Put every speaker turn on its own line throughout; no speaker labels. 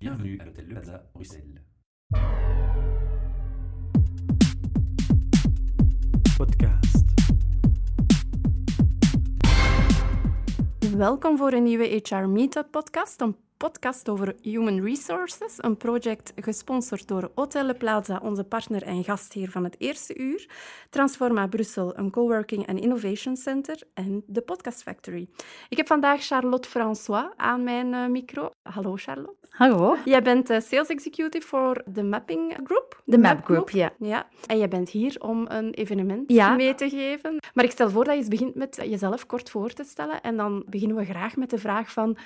Bienvenue à l'hôtel Le Plaza, Bruxelles.
Podcast.
Welkom voor een nieuwe HR Meetup podcast, een podcast over human resources, een project gesponsord door Hotel Le Plaza, onze partner en gastheer van het eerste uur, Transforma Brussel, een coworking en innovation center en de Podcast Factory. Ik heb vandaag Charlotte François aan mijn uh, micro. Hallo Charlotte.
Hallo.
Jij bent uh, sales executive voor de Mapping Group.
De Map Group, ja.
ja. En jij bent hier om een evenement
Ja.
mee te geven. Maar ik stel voor dat je eens begint met jezelf kort voor te stellen. En dan beginnen we graag met de vraag van,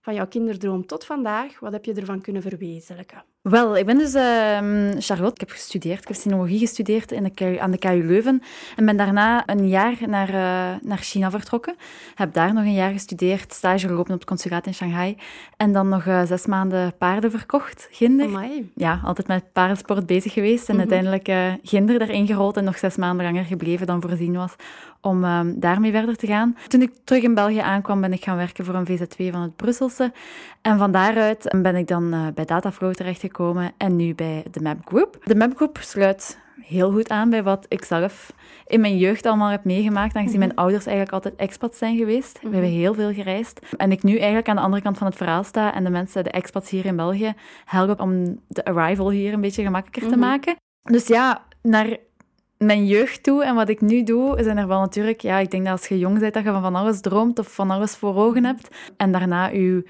van jouw kinderdroom tot vandaag. Wat heb je ervan kunnen verwezenlijken?
Wel, ik ben dus ehm, Charlotte. Ik heb gestudeerd. Ik heb sinologie gestudeerd in de KU, aan de KU Leuven. En ben daarna een jaar naar, eh, naar China vertrokken. Heb daar nog een jaar gestudeerd, stage gelopen op het consulaat in Shanghai. En dan nog eh, zes maanden paarden verkocht, ginder.
Amai.
Ja, altijd met paardensport bezig geweest. En
Mhm.
uiteindelijk eh ginder erin gerold en nog zes maanden langer gebleven dan voorzien was om ehm, daarmee verder te gaan. Toen ik terug in België aankwam, ben ik gaan werken voor een VZW van het Brusselse. En van daaruit ben ik dan bij Dataflow terechtgekomen en nu bij de Map Group. De Map Group sluit heel goed aan bij wat ik zelf in mijn jeugd allemaal heb meegemaakt, aangezien mijn ouders eigenlijk altijd expats zijn geweest. We hebben heel veel gereisd. En ik nu eigenlijk aan de andere kant van het verhaal sta en de mensen, de expats hier in België, help om de arrival hier een beetje gemakkelijker te
Mhm.
maken. Dus ja, naar mijn jeugd toe en wat ik nu doe, zijn er wel natuurlijk... Ja, ik denk dat als je jong bent, dat je van van alles droomt of van alles voor ogen hebt. En daarna je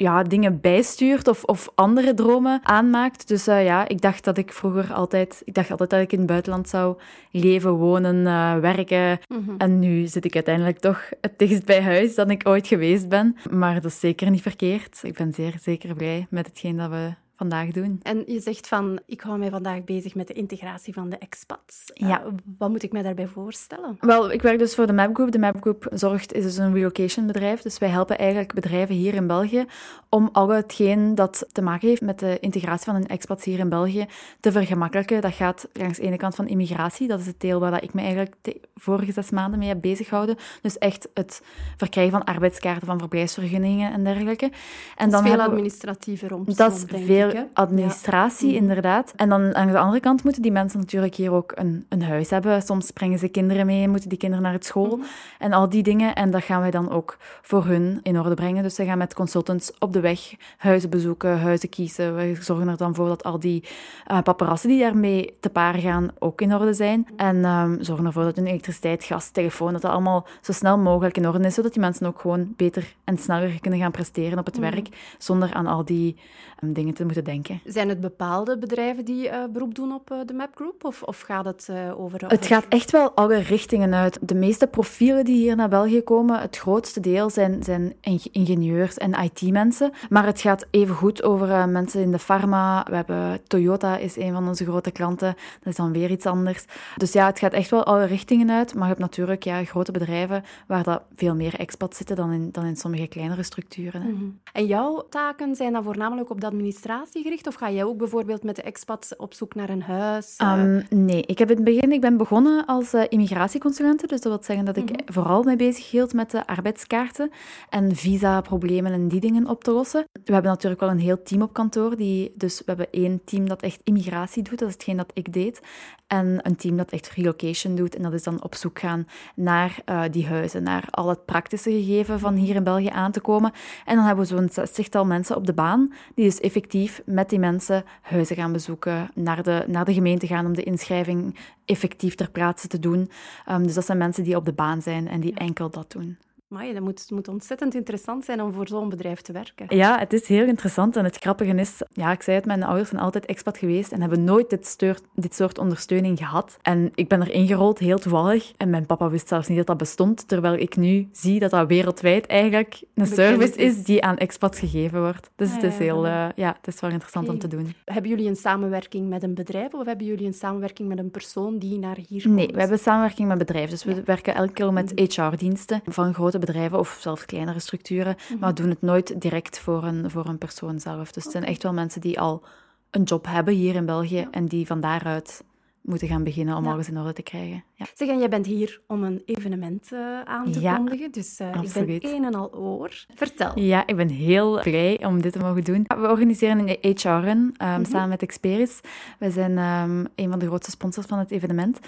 ja, dingen bijstuurt of, of andere dromen aanmaakt. Dus eh, ja, ik dacht dat ik vroeger altijd... Ik dacht altijd dat ik in het buitenland zou leven, wonen, eh, werken.
Mhm.
En nu zit ik uiteindelijk toch het dichtst bij huis dan ik ooit geweest ben. Maar dat is zeker niet verkeerd. Ik ben zeer zeker blij met hetgeen dat we vandaag doen.
En je zegt van, ik hou mij vandaag bezig met de integratie van de expats.
Ja.
Eh, wat moet ik mij daarbij voorstellen?
Wel, ik werk dus voor de Map Group. De Map Group zorgt, is dus een relocation bedrijf. Dus wij helpen eigenlijk bedrijven hier in België om al hetgeen dat te maken heeft met de integratie van hun expats hier in België te vergemakkelijken. Dat gaat langs de ene kant van immigratie. Dat is het deel waar dat ik me eigenlijk de vorige zes maanden mee heb bezighouden. Dus echt het verkrijgen van arbeidskaarten, van verblijfsvergunningen en dergelijke. En
Dat is veel
dat is
denk
veel administratie,
Ja. Mhm.
inderdaad. En dan aan de andere kant moeten die mensen natuurlijk hier ook een, een huis hebben. Soms brengen ze kinderen mee, moeten die kinderen naar het school
Mhm.
en al die dingen. En dat gaan wij dan ook voor hun in orde brengen. Dus ze gaan met consultants op de weg huizen bezoeken, huizen kiezen. We zorgen er dan voor dat al die uh, paparazzen die daarmee te paar gaan ook in orde zijn. En ehm, zorgen ervoor dat hun elektriciteit, gas, telefoon, dat dat allemaal zo snel mogelijk in orde is, zodat die mensen ook gewoon beter en sneller kunnen gaan presteren op het
Mhm.
werk, zonder aan al die ehm, dingen te moeten denken.
Zijn het bepaalde bedrijven die eh, beroep doen op eh, de Map Group? Of, of gaat het eh, over...
Het gaat echt wel alle richtingen uit. De meeste profielen die hier naar België komen, het grootste deel zijn, zijn ing- ingenieurs en IT-mensen. Maar het gaat even goed over mensen in de pharma. We hebben Toyota is een van onze grote klanten. Dat is dan weer iets anders. Dus ja, het gaat echt wel alle richtingen uit. Maar je hebt natuurlijk ja, grote bedrijven waar dat veel meer expats zitten dan in, dan in sommige kleinere structuren. hè.
Mhm. En jouw taken zijn dan voornamelijk op de administratie Of ga jij ook bijvoorbeeld met de expats op zoek naar een huis? eh?
Ehm, nee, ik heb in het begin ik ben begonnen als eh, immigratieconsulente. Dus dat wil zeggen dat ik
Mhm.
vooral mee bezig hield met de arbeidskaarten en visa-problemen en die dingen op te lossen. We hebben natuurlijk wel een heel team op kantoor. Die, dus we hebben één team dat echt immigratie doet, dat is hetgeen dat ik deed. En een team dat echt relocation doet. En dat is dan op zoek gaan naar eh, die huizen, naar al het praktische gegeven van hier in België aan te komen. En dan hebben we zo'n zestigtal mensen op de baan, die dus effectief met die mensen huizen gaan bezoeken, naar de, naar de gemeente gaan om de inschrijving effectief ter plaatse te doen. Ehm, dus dat zijn mensen die op de baan zijn en die enkel dat doen.
Amai, dat moet, moet ontzettend interessant zijn om voor zo'n bedrijf te werken.
Ja, het is heel interessant. En het grappige is, ja, ik zei het, mijn ouders zijn altijd expat geweest en hebben nooit dit, dit soort ondersteuning gehad. En ik ben er ingerold, heel toevallig. En mijn papa wist zelfs niet dat dat bestond, terwijl ik nu zie dat dat wereldwijd eigenlijk een service
is.
is die aan expats gegeven wordt. Dus
Ah,
het is
ja,
heel, eh, ja, het is wel interessant om te doen.
Hebben jullie een samenwerking met een bedrijf of hebben jullie een samenwerking met een persoon die naar hier komt?
Nee, we hebben samenwerking met bedrijven. Dus we werken elke keer met HR-diensten van grote bedrijven of zelfs kleinere structuren. Maar we doen het nooit direct voor een, voor een persoon zelf. Dus het zijn echt wel mensen die al een job hebben hier in België en die van daaruit moeten gaan beginnen om
Ja.
alles in orde te krijgen. Ja.
Zeg, en jij bent hier om een evenement eh, aan te
Ja,
kondigen, dus eh, ik ben een en al oor. Vertel.
Ja, ik ben heel blij om dit te mogen doen. We organiseren een HR-run ehm, samen met Experis. Wij zijn ehm, een van de grootste sponsors van het evenement.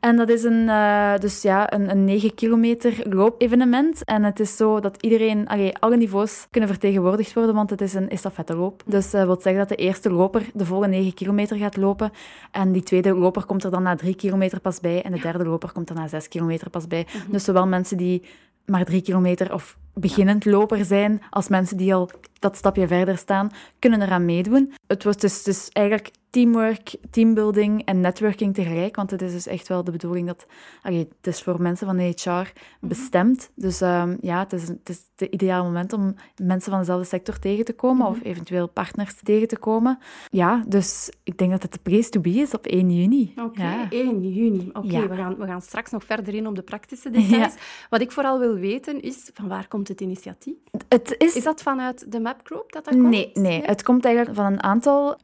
En dat is een, eh, dus ja, een, een 9 kilometer loopevenement. En het is zo dat iedereen, allee, alle niveaus kunnen vertegenwoordigd worden, want het is een estafetteloop. Dus dat wil zeggen dat de eerste loper de volle 9 kilometer gaat lopen. En die tweede loper komt er dan na 3 kilometer pas bij. En de derde loper komt er na 6 kilometer pas bij. Dus zowel mensen die maar drie kilometer of beginnend loper zijn, als mensen die al dat stapje verder staan, kunnen eraan meedoen. Het was dus, dus eigenlijk teamwork, teambuilding en networking tegelijk, want het is dus echt wel de bedoeling dat... allee, het is voor mensen van de HR bestemd, dus ehm, ja, het is, het is het ideale moment om mensen van dezelfde sector tegen te komen, of eventueel partners tegen te komen. Ja, dus ik denk dat het de place to be is op 1 juni.
Oké,
Ja.
1 juni. Oké,
Ja.
we, gaan, we gaan straks nog verder in op de praktische details. Wat ik vooral wil weten is, van waar komt het initiatief?
Het is...
Is dat vanuit de Map Group dat dat komt?
Nee, nee, het komt eigenlijk van een aantal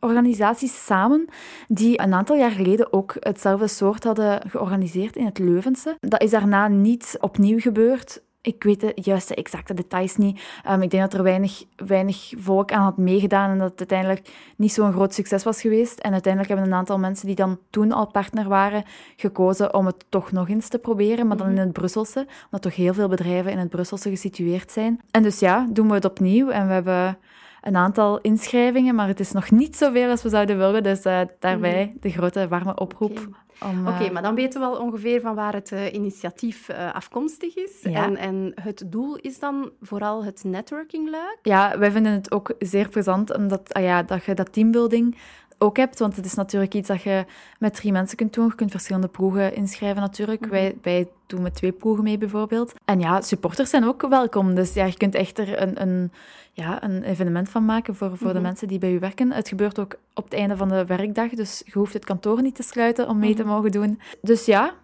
organisaties samen die een aantal jaar geleden ook hetzelfde soort hadden georganiseerd in het Leuvense. Dat is daarna niet opnieuw gebeurd. Ik weet de juiste exacte details niet. Ehm, ik denk dat er weinig, weinig volk aan had meegedaan en dat het uiteindelijk niet zo'n groot succes was geweest. En uiteindelijk hebben een aantal mensen die dan toen al partner waren, gekozen om het toch nog eens te proberen, maar dan in het Brusselse, omdat toch heel veel bedrijven in het Brusselse gesitueerd zijn. En dus ja, doen we het opnieuw en we hebben een aantal inschrijvingen, maar het is nog niet zoveel als we zouden willen. Dus eh, daarbij de grote warme oproep.
Oké.
Om,
Oké,
eh,
maar dan weten we al ongeveer van waar het eh, initiatief afkomstig is.
Ja.
En, en het doel is dan vooral het networking-luik.
Ja, wij vinden het ook zeer plezant omdat, ah ja, dat je dat teambuilding ook hebt. Want het is natuurlijk iets dat je met drie mensen kunt doen. Je kunt verschillende ploegen inschrijven natuurlijk. wij, wij doen met twee ploegen mee bijvoorbeeld. En ja, supporters zijn ook welkom. Dus ja, je kunt echt er een, een, ja, een evenement van maken voor, voor de mensen die bij u werken. Het gebeurt ook op het einde van de werkdag. Dus je hoeft het kantoor niet te sluiten om mee te mogen doen. Dus ja,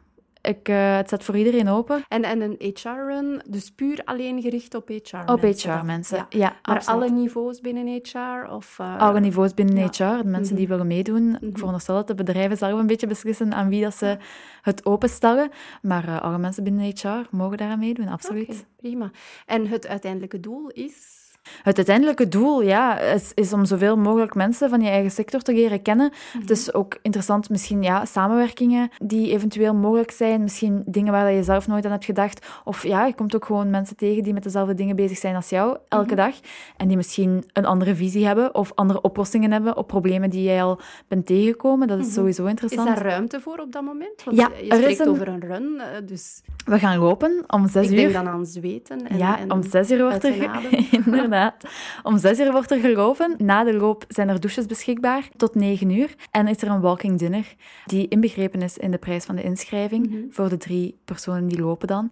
ik, eh, het staat voor iedereen open.
En, en een HR-run, dus puur alleen gericht op HR-mensen.
Op? HR-mensen.
Ja.
Ja,
Maar
absoluut.
alle niveaus binnen HR? Of, eh,
alle niveaus binnen
ja.
HR, de mensen die willen meedoen. Ik veronderstel dat de bedrijven zelf een beetje beslissen aan wie dat ze het openstellen. Maar eh, alle mensen binnen HR mogen daaraan meedoen, absoluut.
Prima. En het uiteindelijke doel is...
Het uiteindelijke doel ja, is, is om zoveel mogelijk mensen van je eigen sector te leren kennen. Het is ook interessant, misschien ja, samenwerkingen die eventueel mogelijk zijn. Misschien dingen waar je zelf nooit aan hebt gedacht. Of ja, je komt ook gewoon mensen tegen die met dezelfde dingen bezig zijn als jou, elke dag. En die misschien een andere visie hebben of andere oplossingen hebben op problemen die jij al bent tegengekomen. Dat is sowieso
Is
interessant.
daar ruimte voor op dat moment? Want
Ja,
je
er is
spreekt
een-
over een run, eh, dus
We gaan lopen om zes
ik
uur.
denk dan aan zweten. En,
ja,
en
om zes uur wordt er... Inderdaad. Om zes uur wordt er gelopen. Na de loop zijn er douches beschikbaar tot negen uur. En is er een walking dinner die inbegrepen is in de prijs van de inschrijving voor de drie personen die lopen dan.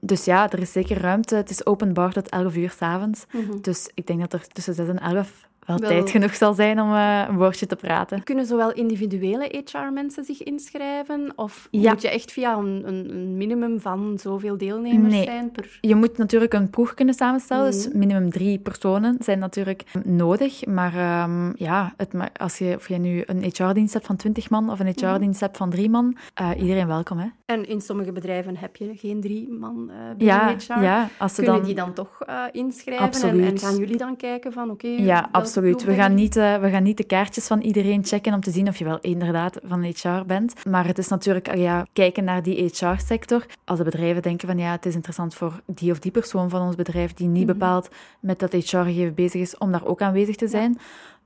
Dus ja, er is zeker ruimte. Het is openbaar tot 11 uur s'avonds.
Mhm.
Dus ik denk dat er tussen 6 en 11 wel,
Wel-
tijd genoeg zal zijn om eh, een woordje te praten.
Kunnen zowel individuele HR-mensen zich inschrijven? Of
Ja.
moet je echt via een, een, een minimum van zoveel deelnemers
Nee.
zijn per...
Je moet natuurlijk een ploeg kunnen samenstellen, dus
Mhm.
minimum drie personen zijn natuurlijk nodig. Maar ehm, ja, het, als je, of je nu een HR-dienst hebt van 20 man of een
Mhm.
HR-dienst hebt van drie man, eh, iedereen welkom. Hè?
En in sommige bedrijven heb je geen drie man eh binnen
Ja,
HR.
ja, als ze
Kunnen
dan...
die dan toch inschrijven? En,
Absoluut.
en gaan jullie dan kijken van, oké...
Ja,
welke
absoluut. We gaan, niet, eh, we gaan niet de kaartjes van iedereen checken om te zien of je wel inderdaad van HR bent. Maar het is natuurlijk ah ja, kijken naar die HR-sector. Als de bedrijven denken van ja, het is interessant voor die of die persoon van ons bedrijf die niet
Mhm.
bepaald met dat HR-gegeven bezig is, om daar ook aanwezig te zijn,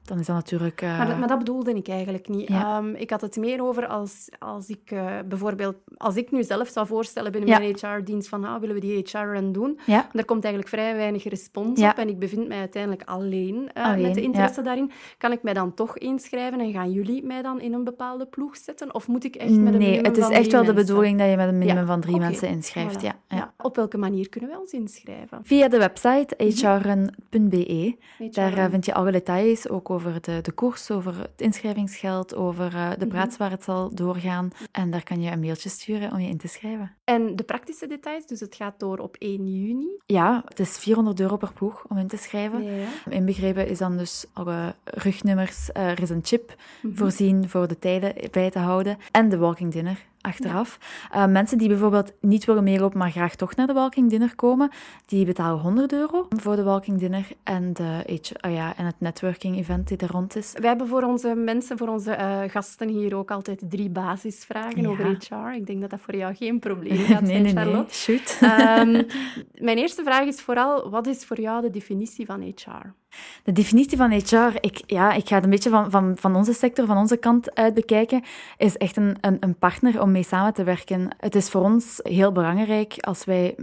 dan is dat natuurlijk... eh,
Maar, dat- maar dat bedoelde ik eigenlijk niet.
Ja.
Ehm, ik had het meer over als, als ik eh, bijvoorbeeld... Als ik nu zelf zou voorstellen binnen
Ja.
mijn HR-dienst van ah, willen we die HR-run doen?
ja,
Daar komt eigenlijk vrij weinig respons op en ik bevind mij uiteindelijk alleen, eh,
Alleen,
met de interesse daarin. Kan ik mij dan toch inschrijven en gaan jullie mij dan in een bepaalde ploeg zetten? Of moet ik echt met een
nee,
minimum
het is
van
echt wel de bedoeling dat je met een minimum van drie mensen inschrijft.
Voilà.
Ja.
Op welke manier kunnen wij ons inschrijven?
Via de website hrrun.be. Daar eh, vind je alle details, ook over de, de koers, over het inschrijvingsgeld, over uh, de plaats waar het zal doorgaan. En daar kan je een mailtje sturen om je in te schrijven.
En de praktische details, dus het gaat door op 1 juni?
Ja, het is 400 euro per ploeg om in te schrijven. Ja. Inbegrepen is dan dus alle rugnummers. er is een chip mhm. voorzien voor de tijden bij te houden. En de walking dinner achteraf. Ja. Uh, mensen die bijvoorbeeld niet willen meelopen, maar graag toch naar de walking dinner komen, die betalen 100 euro voor de walking dinner en, de, oh ja, en het networking event die er rond is.
Wij hebben voor onze mensen, voor onze uh, gasten hier ook altijd drie basisvragen ja. over HR. Ik denk dat dat voor jou geen probleem gaat
nee,
zijn,
nee,
Charlotte.
Nee, shoot.
Um, mijn eerste vraag is vooral, wat is voor jou de definitie van HR?
De definitie van HR, ik, ja, ik ga het een beetje van, van, van onze sector, van onze kant uit bekijken, is echt een, een, een partner om mee samen te werken. Het is voor ons heel belangrijk als wij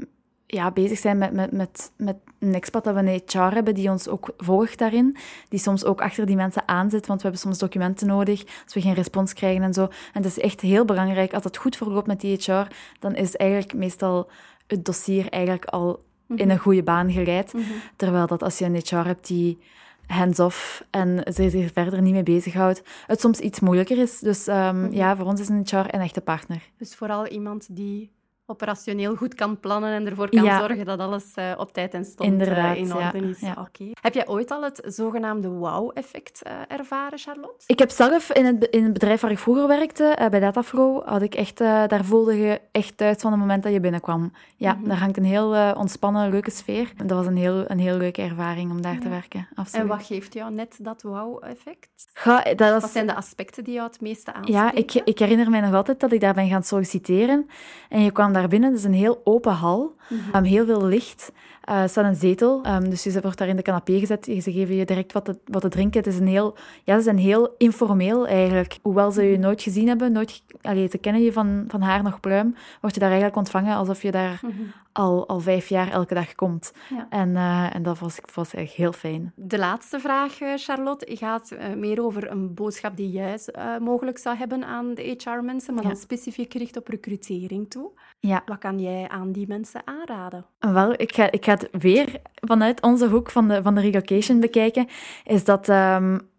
ja, bezig zijn met, met, met, met een expat dat we een HR hebben die ons ook volgt daarin, die soms ook achter die mensen aanzet, want we hebben soms documenten nodig als we geen respons krijgen en zo. En het is echt heel belangrijk, als het goed verloopt met die HR, dan is eigenlijk meestal het dossier eigenlijk al in een goede baan geleid. Mhm. Terwijl dat als je een HR hebt die hands-off en zich verder niet mee bezighoudt, het soms iets moeilijker is. Dus um, ja, voor ons is een HR een echte partner.
Dus vooral iemand die operationeel goed kan plannen en ervoor kan zorgen dat alles uh, op tijd en stond uh, in orde is. Ja. Okay. Heb jij ooit al het zogenaamde wow-effect uh, ervaren, Charlotte?
Ik heb zelf in het, in het bedrijf waar ik vroeger werkte, bij Dataflow, had ik echt, daar voelde je echt thuis van het moment dat je binnenkwam. Ja, mm daar hangt een heel ontspannen, leuke sfeer. Dat was een heel, een heel leuke ervaring om daar te werken. Absoluut.
En wat geeft jou net dat wow-effect?
Wat
zijn de aspecten die jou het meeste
aanspreken? Ja, ik, ik herinner mij nog altijd dat ik daar ben gaan solliciteren. En je kwam daar binnen, het is een heel open hal, mm heel veel licht. Uh, staat een zetel, um, dus je wordt daar in de canapé gezet. Ze geven je direct wat te, wat te drinken. Het is een heel, ja, ze zijn heel informeel eigenlijk. Hoewel ze je nooit gezien hebben, nooit, allee, ze kennen je van, van haar nog pluim, word je daar eigenlijk ontvangen alsof je daar mhm. al, al vijf jaar elke dag komt. Ja. En, uh, en dat was, was echt heel fijn.
De laatste vraag, eh, Charlotte, gaat meer over een boodschap die jij mogelijk zou hebben aan de HR-mensen, maar dan specifiek gericht op recrutering toe.
Ja.
Wat kan jij aan die mensen aanraden?
Wel, ik ga, ik ga weer vanuit onze hoek van de, van de relocation bekijken. Is dat, um,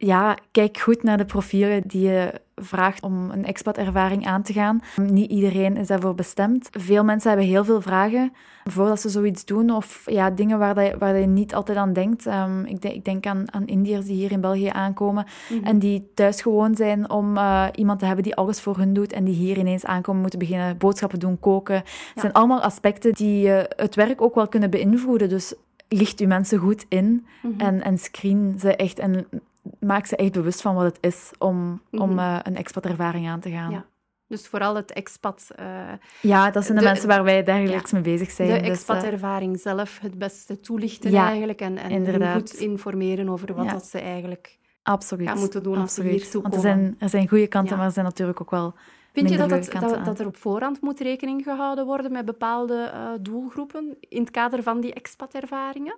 ja, kijk goed naar de profielen die je vraagt om een expat-ervaring aan te gaan. Niet iedereen is daarvoor bestemd. Veel mensen hebben heel veel vragen voordat ze zoiets doen. Of ja, dingen waar, je, waar je niet altijd aan denkt. Um, ik, denk, ik denk aan, aan Indiërs die hier in België aankomen mhm. en die thuis gewoon zijn om uh, iemand te hebben die alles voor hun doet en die hier ineens aankomen moeten beginnen boodschappen doen, koken. Het zijn allemaal aspecten die uh, het werk ook wel kunnen beïnvloeden. Dus licht uw mensen goed in mhm. en, en screen ze echt en maak ze echt bewust van wat het is om, om uh, een expat-ervaring aan te gaan.
Ja. Dus vooral het expat... Uh,
ja, dat zijn de, mensen waar wij dagelijks mee bezig zijn.
De
dus,
eh, expat-ervaring zelf het beste toelichten eigenlijk en, en goed informeren over wat dat ze eigenlijk
Absoluut.
gaan moeten doen als ze hier toe
Want er zijn, er zijn goede kanten, maar er zijn natuurlijk ook wel
Vind je dat, het, dat, dat, er op voorhand moet rekening gehouden worden met bepaalde uh, doelgroepen in het kader van die expat-ervaringen?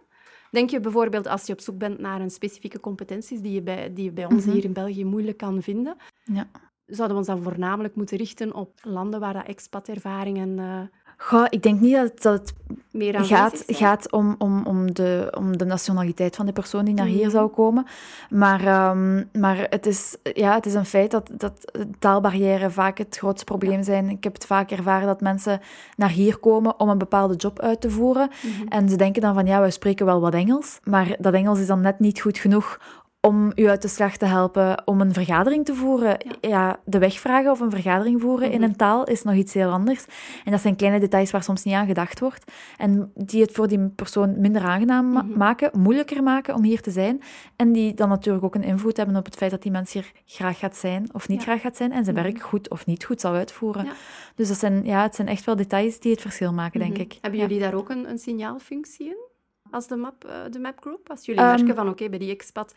Denk je bijvoorbeeld als je op zoek bent naar een specifieke competenties die je bij, die je bij ons mhm. hier in België moeilijk kan vinden,
ja.
zouden we ons dan voornamelijk moeten richten op landen waar dat expat-ervaringen uh,
Goh, ik denk niet dat, dat het Meer gaat, gaat om, om, om, de, om de nationaliteit van de persoon die naar hier mhm. zou komen. Maar, um, maar het, is, ja, het is een feit dat, dat taalbarrières vaak het grootste probleem zijn. Ik heb het vaak ervaren dat mensen naar hier komen om een bepaalde job uit te voeren. Mhm. En ze denken dan van, ja, wij spreken wel wat Engels. Maar dat Engels is dan net niet goed genoeg om u uit de slag te helpen om een vergadering te voeren. Ja, de weg vragen of een vergadering voeren in mhm. een taal is nog iets heel anders. En dat zijn kleine details waar soms niet aan gedacht wordt. En die het voor die persoon minder aangenaam mhm. maken, moeilijker maken om hier te zijn. En die dan natuurlijk ook een invloed hebben op het feit dat die mens hier graag gaat zijn of niet graag gaat zijn. En zijn mhm. werk goed of niet goed zal uitvoeren. Dus dat zijn, ja, het zijn echt wel details die het verschil maken, denk ik.
Hebben jullie daar ook een, een signaalfunctie in? Als de map, uh, de map group? Als jullie um, merken van oké, bij die expat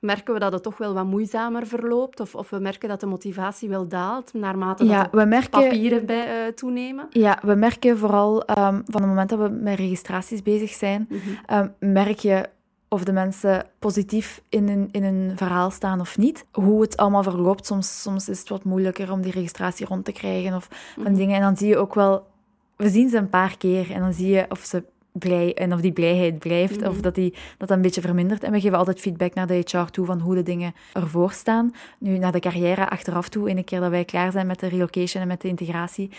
merken we dat het toch wel wat moeizamer verloopt? Of, of we merken dat de motivatie wel daalt naarmate ja, dat we merken, papieren bij, uh, toenemen?
Ja, we merken vooral um, van het moment dat we met registraties bezig zijn, mm -hmm. um, merk je of de mensen positief in een, in een verhaal staan of niet. Hoe het allemaal verloopt, soms, soms is het wat moeilijker om die registratie rond te krijgen of van mm -hmm. dingen. En dan zie je ook wel, we zien ze een paar keer en dan zie je of ze blij en of die blijheid blijft of
Mhm.
dat die dat, dat een beetje vermindert. En we geven altijd feedback naar de HR toe van hoe de dingen ervoor staan. Nu, naar de carrière achteraf toe, ene keer dat wij klaar zijn met de relocation en met de integratie,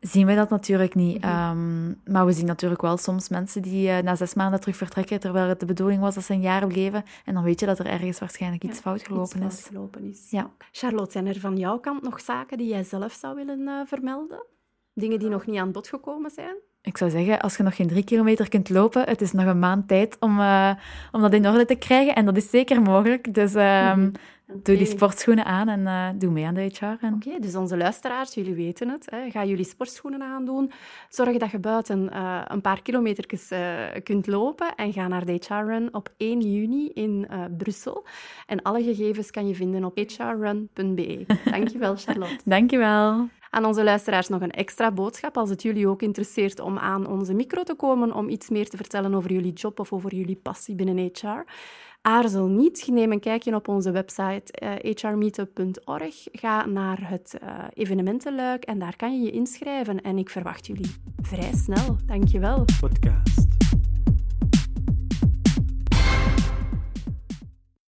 zien we dat natuurlijk niet.
Mhm.
Ehm, maar we zien natuurlijk wel soms mensen die eh, na zes maanden terug vertrekken, terwijl het de bedoeling was dat ze een jaar bleven. En dan weet je dat er ergens waarschijnlijk iets
Ja,
fout gelopen
Iets
is.
fout gelopen is.
Ja.
Charlotte, zijn er van jouw kant nog zaken die jij zelf zou willen eh, vermelden? Dingen die nog niet aan bod gekomen zijn?
Ik zou zeggen, als je nog geen drie kilometer kunt lopen, het is nog een maand tijd om, eh, om dat in orde te krijgen. En dat is zeker mogelijk. Dus ehm,
Mhm.
doe die sportschoenen aan en eh, doe mee aan de HR. En...
Oké, dus onze luisteraars, jullie weten het. Hè. Ga jullie sportschoenen aandoen. Zorg dat je buiten eh, een paar kilometertjes eh, kunt lopen. En ga naar de HR-run op 1 juni in Brussel. En alle gegevens kan je vinden op hrrun.be. Dankjewel, Charlotte.
Dankjewel.
Aan onze luisteraars nog een extra boodschap. Als het jullie ook interesseert om aan onze micro te komen om iets meer te vertellen over jullie job of over jullie passie binnen HR. Aarzel niet, neem een kijkje op onze website eh, hrmeetup.org. Ga naar het eh, evenementenluik en daar kan je je inschrijven. En ik verwacht jullie vrij snel. Dankjewel.
Podcast.